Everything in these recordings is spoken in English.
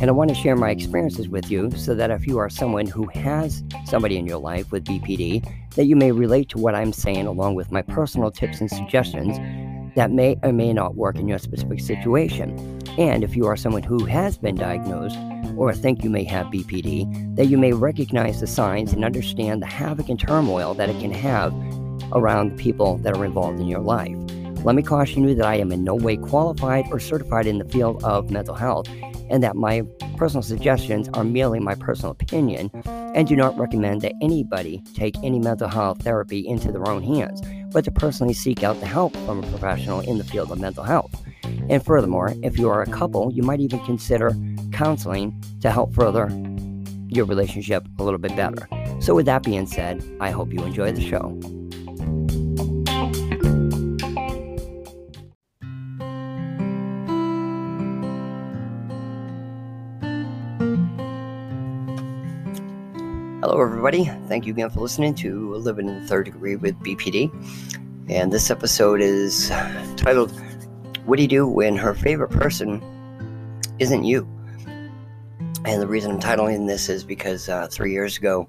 And I want to share my experiences with you so that if you are someone who has somebody in your life with BPD, that you may relate to what I'm saying along with my personal tips and suggestions that may or may not work in your specific situation. And if you are someone who has been diagnosed or think you may have BPD, that you may recognize the signs and understand the havoc and turmoil that it can have around the people that are involved in your life. Let me caution you that I am in no way qualified or certified in the field of mental health and that my personal suggestions are merely my personal opinion and do not recommend that anybody take any mental health therapy into their own hands, but to personally seek out the help from a professional in the field of mental health. And furthermore, if you are a couple, you might even consider counseling to help further your relationship a little bit better. So, with that being said, I hope you enjoy the show. Hello, everybody. Thank you again for listening to Living in the Third Degree with BPD. And this episode is titled, What Do You Do When Her Favorite Person Isn't You? And the reason I'm titling this is because uh, three years ago,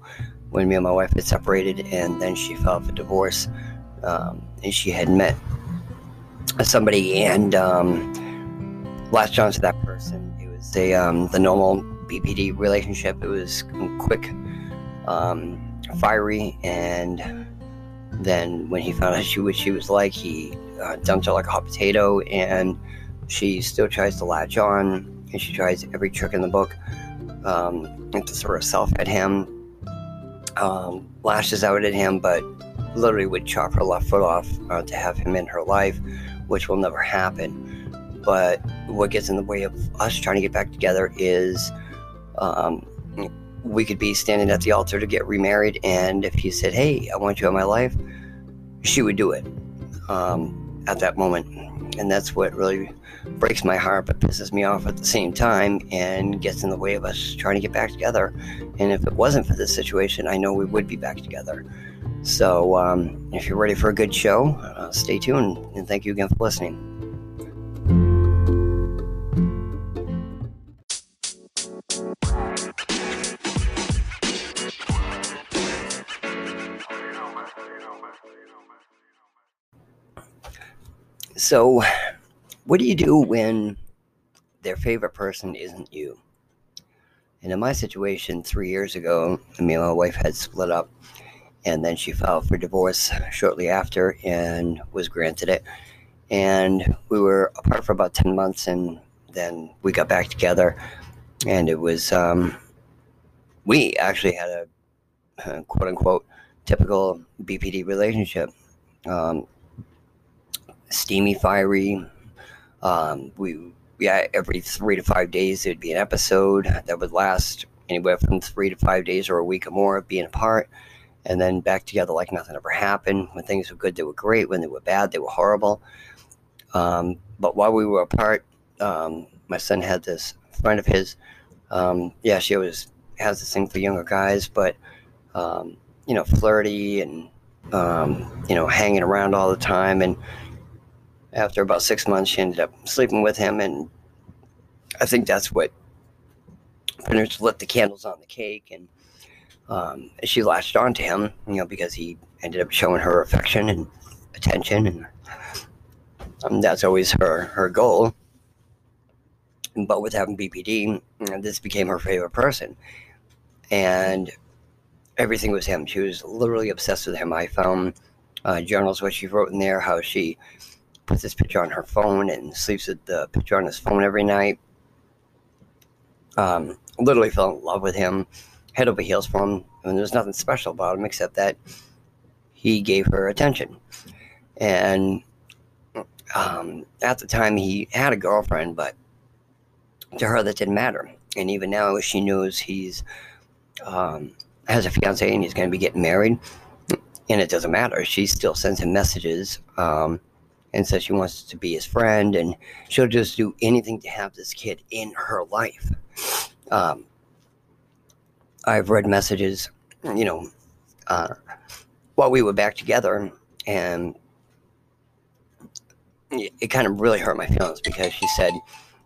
when me and my wife had separated and then she filed for divorce, um, and she had met somebody and um, latched onto that person. It was a um, the normal BPD relationship. It was quick um, fiery, and then when he found out she, what she was like, he uh, dumped her like a hot potato, and she still tries to latch on, and she tries every trick in the book um, to throw herself at him, um, lashes out at him, but literally would chop her left foot off uh, to have him in her life, which will never happen. But what gets in the way of us trying to get back together is um, we could be standing at the altar to get remarried, and if he said, "Hey, I want you in my life," she would do it um, at that moment, and that's what really breaks my heart, but pisses me off at the same time, and gets in the way of us trying to get back together. And if it wasn't for this situation, I know we would be back together. So, um, if you're ready for a good show, uh, stay tuned, and thank you again for listening. So, what do you do when their favorite person isn't you? And in my situation, three years ago, me and my wife had split up, and then she filed for divorce shortly after and was granted it. And we were apart for about 10 months, and then we got back together, and it was, um, we actually had a uh, quote unquote typical BPD relationship. Um, steamy, fiery. Um, we yeah, every three to five days there'd be an episode that would last anywhere from three to five days or a week or more of being apart, and then back together like nothing ever happened. When things were good, they were great. When they were bad, they were horrible. Um, but while we were apart, um, my son had this friend of his. Um, yeah, she always has this thing for younger guys, but um, you know, flirty and um, you know, hanging around all the time and after about six months, she ended up sleeping with him, and I think that's what pretty much lit the candles on the cake. And um, she latched on to him, you know, because he ended up showing her affection and attention, and um, that's always her her goal. But with having BPD, this became her favorite person, and everything was him. She was literally obsessed with him. I found uh, journals where she wrote in there how she puts this picture on her phone and sleeps with the picture on his phone every night. Um, literally fell in love with him, head over heels for him, and there's nothing special about him except that he gave her attention. And um, at the time, he had a girlfriend, but to her, that didn't matter. And even now, she knows he's um, has a fiance and he's going to be getting married, and it doesn't matter. She still sends him messages um, and says she wants to be his friend, and she'll just do anything to have this kid in her life. Um, I've read messages, you know, uh, while we were back together, and it kind of really hurt my feelings because she said,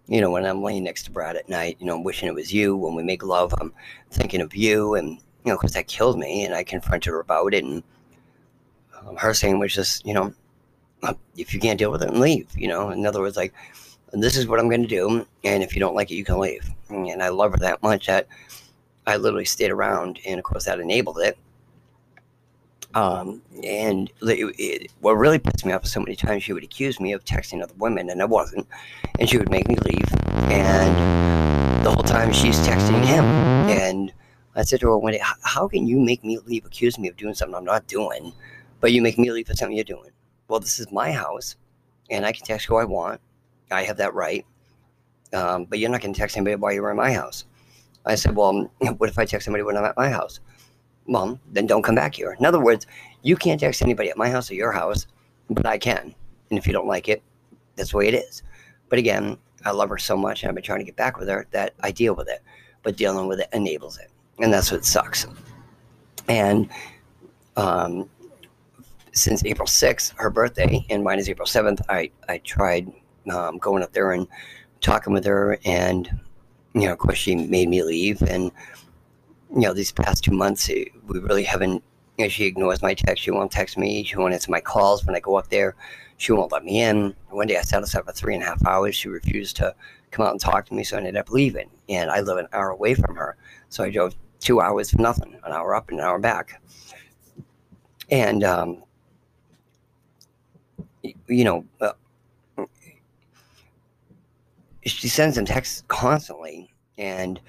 you know, when I'm laying next to Brad at night, you know, I'm wishing it was you. When we make love, I'm thinking of you, and you know, because that killed me, and I confronted her about it, and um, her saying was just, you know, if you can't deal with it, leave. You know, in other words, like, this is what I'm going to do, and if you don't like it, you can leave. And I love her that much that I literally stayed around, and of course that enabled it. Um, and it, it, what really pissed me off is so many times she would accuse me of texting other women, and I wasn't. And she would make me leave, and the whole time she's texting him. And I said to her one day, "How can you make me leave, accuse me of doing something I'm not doing, but you make me leave for something you're doing?" Well, this is my house, and I can text who I want. I have that right. Um, but you're not going to text anybody while you're in my house. I said, well, what if I text somebody when I'm at my house? Well, then don't come back here. In other words, you can't text anybody at my house or your house, but I can. And if you don't like it, that's the way it is. But again, I love her so much and I've been trying to get back with her that I deal with it. But dealing with it enables it. And that's what sucks. And um, since April 6th, her birthday, and mine is April 7th, I, I tried um, going up there and talking with her. And, you know, of course, she made me leave. And, you know, these past two months, eh, we really haven't, you know, she ignores my text. She won't text me. She won't answer my calls when I go up there. She won't let me in. One day I sat outside for three and a half hours. She refused to come out and talk to me, so I ended up leaving. And I live an hour away from her. So I drove two hours for nothing, an hour up and an hour back. And, um, you know, uh, she sends him texts constantly. And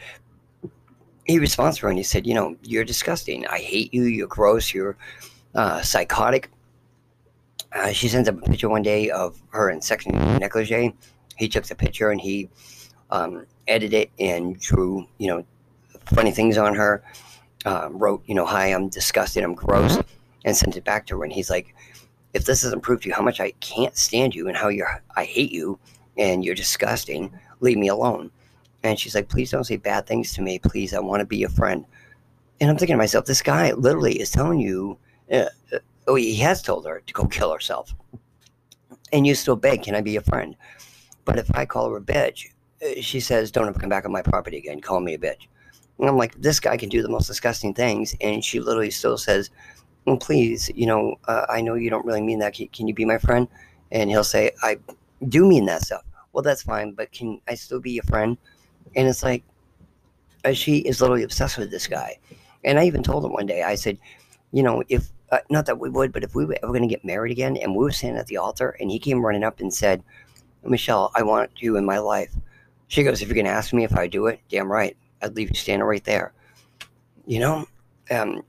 he responds to her and he said, You know, you're disgusting. I hate you. You're gross. You're uh, psychotic. Uh, she sends up a picture one day of her in sex negligee. He took the picture and he um, edited it and drew, you know, funny things on her. Um, wrote, you know, hi, I'm disgusted, I'm gross, and sent it back to her. And he's like, if this doesn't prove to you how much I can't stand you and how you're, I hate you and you're disgusting, leave me alone. And she's like, please don't say bad things to me. Please, I want to be your friend. And I'm thinking to myself, this guy literally is telling you, uh, uh, oh, he has told her to go kill herself. And you still beg, can I be your friend? But if I call her a bitch, uh, she says, don't ever come back on my property again. Call me a bitch. And I'm like, this guy can do the most disgusting things. And she literally still says, well, please, you know, uh, I know you don't really mean that. Can, can you be my friend? And he'll say, I do mean that stuff. Well, that's fine, but can I still be your friend? And it's like, uh, she is literally obsessed with this guy. And I even told him one day, I said, you know, if, uh, not that we would, but if we were ever going to get married again and we were standing at the altar and he came running up and said, Michelle, I want you in my life. She goes, if you're going to ask me if I do it, damn right. I'd leave you standing right there. You know? Um,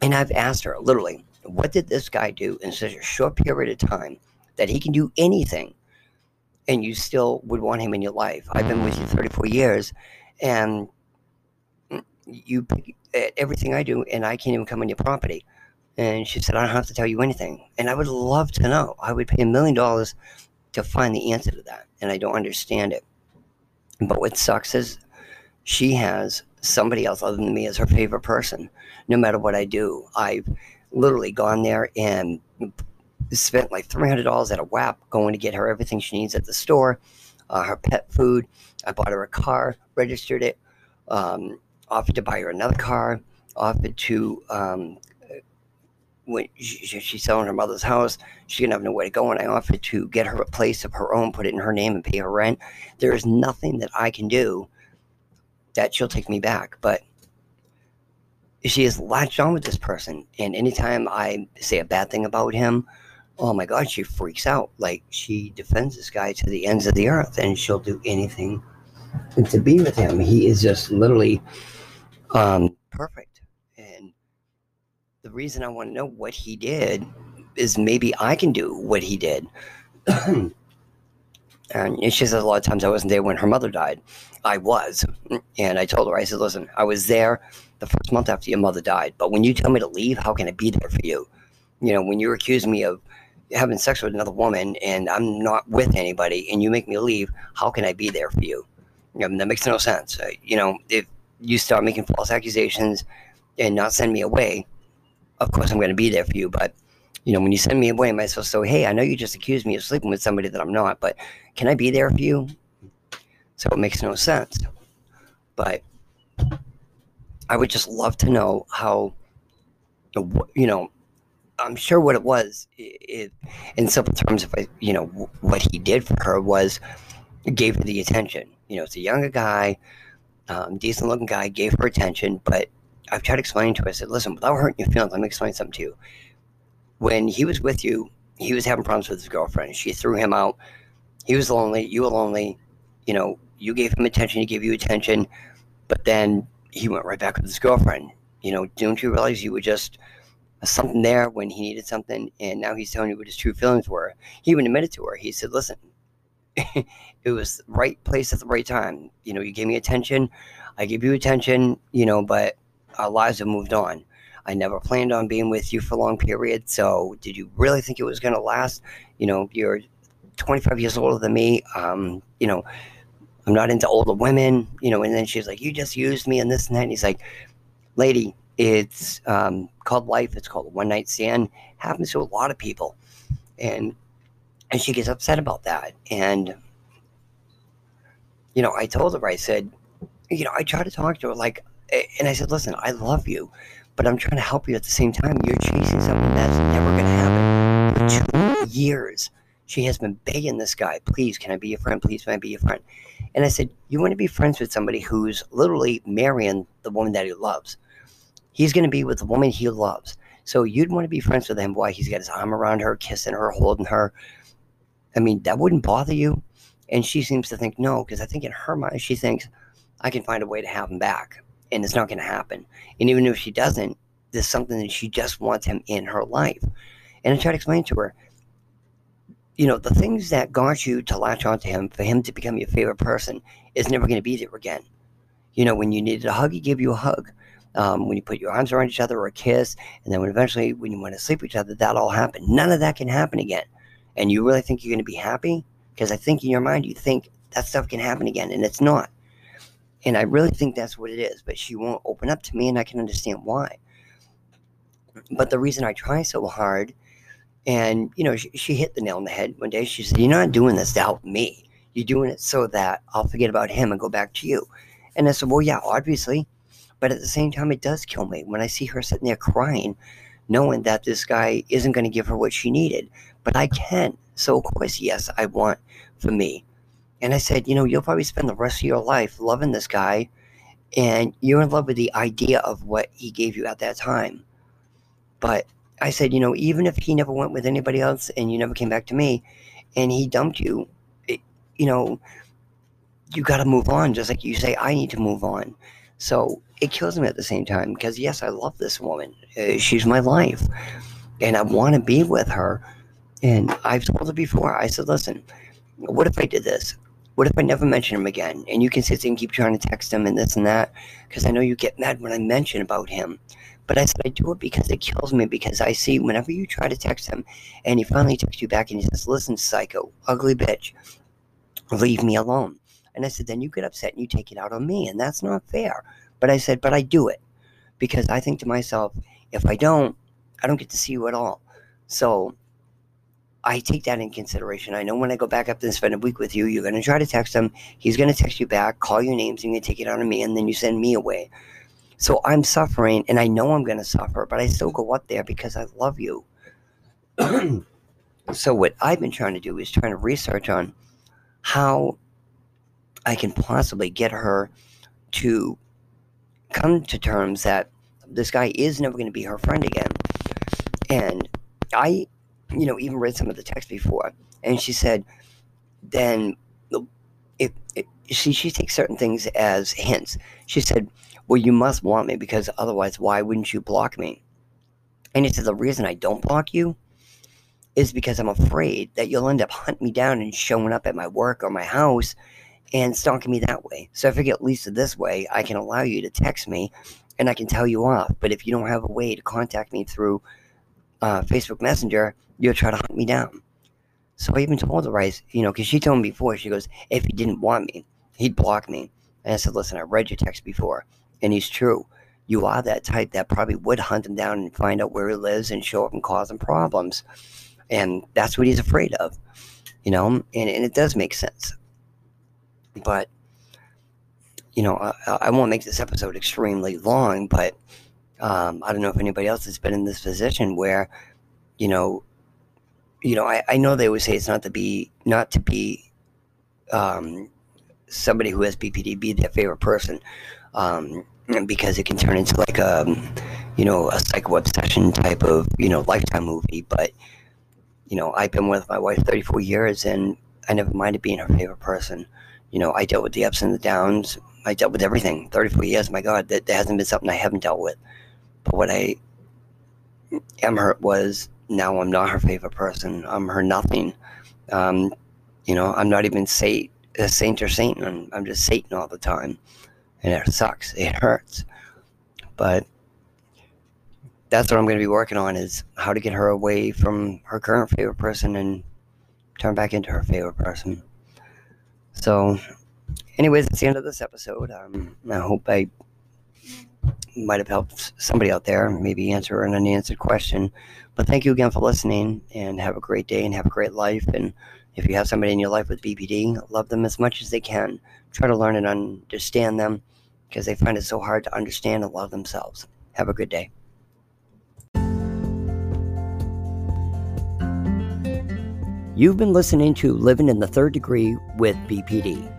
and I've asked her, literally, what did this guy do in such a short period of time that he can do anything and you still would want him in your life. I've been with you 34 years, and you pick everything I do, and I can't even come on your property. And she said, I don't have to tell you anything. And I would love to know. I would pay a million dollars to find the answer to that, and I don't understand it. But what sucks is she has somebody else other than me as her favorite person, no matter what I do. I've literally gone there and spent like $300 at a WAP going to get her everything she needs at the store, uh, her pet food. I bought her a car, registered it, um, offered to buy her another car, offered to, um, when she, she's selling her mother's house, she didn't have nowhere to go, and I offered to get her a place of her own, put it in her name, and pay her rent. There is nothing that I can do that she'll take me back, but she has latched on with this person, and anytime I say a bad thing about him oh my god, she freaks out. Like she defends this guy to the ends of the earth, and she'll do anything to be with him. He is just literally um, perfect. And the reason I want to know what he did is maybe I can do what he did. And she says a lot of times I wasn't there when her mother died. I was. And I told her, I said, listen, I was there the first month after your mother died. But when you tell me to leave, how can I be there for you? You know, when you accuse me of having sex with another woman and I'm not with anybody and you make me leave, how can I be there for you? you know, that makes no sense. Uh, you know, if you start making false accusations and not send me away, of course I'm going to be there for you. But you know, when you send me away, am I supposed to say, hey, I know you just accused me of sleeping with somebody that I'm not, but can I be there for you? So it makes no sense. But I would just love to know how, you know, I'm sure what it was, it, in simple terms, if I, you know, what he did for her was gave her the attention. You know, it's a younger guy, um, decent looking guy, gave her attention, but I've tried to explain to her, I said, listen, without hurting your feelings, let me explain something to you when he was with you, he was having problems with his girlfriend. She threw him out. He was lonely. You were lonely. You know, you gave him attention. He gave you attention. But then he went right back with his girlfriend. You know, don't you realize you were just something there when he needed something? And now he's telling you what his true feelings were. He even admitted to her. He said, listen, it was the right place at the right time. You know, you gave me attention. I gave you attention, you know, but our lives have moved on. I never planned on being with you for a long period. So, did you really think it was going to last? You know, you're 25 years older than me. Um, you know, I'm not into older women. You know, and then she's like, "You just used me and this and that." And he's like, "Lady, it's um, called life. It's called one night stand. Happens to a lot of people." And and she gets upset about that. And you know, I told her, I said, you know, I tried to talk to her like, and I said, listen, I love you but I'm trying to help you at the same time. You're chasing something that's never going to happen. For two years, she has been begging this guy, please, can I be your friend? Please, can I be your friend? And I said, you want to be friends with somebody who's literally marrying the woman that he loves. He's going to be with the woman he loves. So you'd want to be friends with him. while He's got his arm around her, kissing her, holding her. I mean, that wouldn't bother you. And she seems to think no, because I think in her mind, she thinks, I can find a way to have him back and it's not going to happen. And even if she doesn't, there's something that she just wants him in her life. And I try to explain to her, you know, the things that got you to latch onto him, for him to become your favorite person, is never going to be there again. You know, when you needed a hug, he gave you a hug. Um, when you put your arms around each other or a kiss, and then when eventually when you want to sleep with each other, that all happened. None of that can happen again. And you really think you're going to be happy? Because I think in your mind you think that stuff can happen again, and it's not. And I really think that's what it is, but she won't open up to me, and I can understand why. But the reason I try so hard, and you know, she, she hit the nail on the head one day. She said, You're not doing this to help me. You're doing it so that I'll forget about him and go back to you. And I said, Well, yeah, obviously. But at the same time, it does kill me when I see her sitting there crying, knowing that this guy isn't going to give her what she needed. But I can. So, of course, yes, I want for me and I said, you know, you'll probably spend the rest of your life loving this guy, and you're in love with the idea of what he gave you at that time. But I said, you know, even if he never went with anybody else and you never came back to me, and he dumped you, it, you know, you got to move on, just like you say, I need to move on. So it kills me at the same time because, yes, I love this woman. Uh, she's my life, and I want to be with her. And I've told her before, I said, listen, what if I did this? What if I never mention him again? And you can sit there and keep trying to text him and this and that, because I know you get mad when I mention about him. But I said I do it because it kills me because I see whenever you try to text him and he finally texts you back and he says, Listen, psycho, ugly bitch, leave me alone. And I said, Then you get upset and you take it out on me, and that's not fair. But I said, But I do it because I think to myself, if I don't, I don't get to see you at all. So I take that in consideration. I know when I go back up and spend a week with you, you're going to try to text him. He's going to text you back, call your names, and you take it out on me, and then you send me away. So I'm suffering, and I know I'm going to suffer, but I still go up there because I love you. so what I've been trying to do is trying to research on how I can possibly get her to come to terms that this guy is never going to be her friend again. And I you know, even read some of the text before, and she said, then if, she she takes certain things as hints. She said, "Well, you must want me because otherwise, why wouldn't you block me?" And he said, "The reason I don't block you is because I'm afraid that you'll end up hunting me down and showing up at my work or my house and stalking me that way. So if I get Lisa this way, I can allow you to text me and I can tell you off. But if you don't have a way to contact me through uh, Facebook Messenger, you'll try to hunt me down. So I even told her, I, you know, because she told me before, she goes, if he didn't want me, he'd block me. And I said, listen, I read your text before, and he's true. You are that type that probably would hunt him down and find out where he lives and show up and cause him problems. And that's what he's afraid of, you know, and, and it does make sense. But, you know, I, I won't make this episode extremely long, but um, I don't know if anybody else has been in this position where, you know, you know, I, I know they always say it's not to be not to be um, somebody who has BPD be their favorite person um, because it can turn into like a you know a psycho obsession type of you know lifetime movie. But you know, I've been with my wife 34 years, and I never minded being her favorite person. You know, I dealt with the ups and the downs. I dealt with everything. 34 years, my God, that, that hasn't been something I haven't dealt with. But what I am hurt was now I'm not her favorite person. I'm her nothing. Um, you know, I'm not even saint, a saint or Satan. I'm, I'm just Satan all the time. And it sucks. It hurts. But that's what I'm going to be working on is how to get her away from her current favorite person and turn back into her favorite person. So, anyways, that's the end of this episode. Um, I hope I might have helped somebody out there, maybe answer an unanswered question. But thank you again for listening and have a great day and have a great life. And if you have somebody in your life with BPD, love them as much as they can. Try to learn and understand them because they find it so hard to understand and love themselves. Have a good day. You've been listening to Living in the Third Degree with BPD.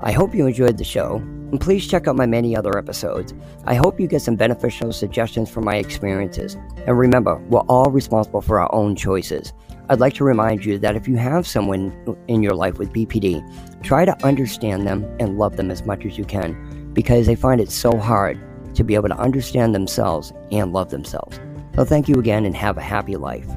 I hope you enjoyed the show, and please check out my many other episodes. I hope you get some beneficial suggestions from my experiences. And remember, we're all responsible for our own choices. I'd like to remind you that if you have someone in your life with BPD, try to understand them and love them as much as you can because they find it so hard to be able to understand themselves and love themselves. So, thank you again and have a happy life.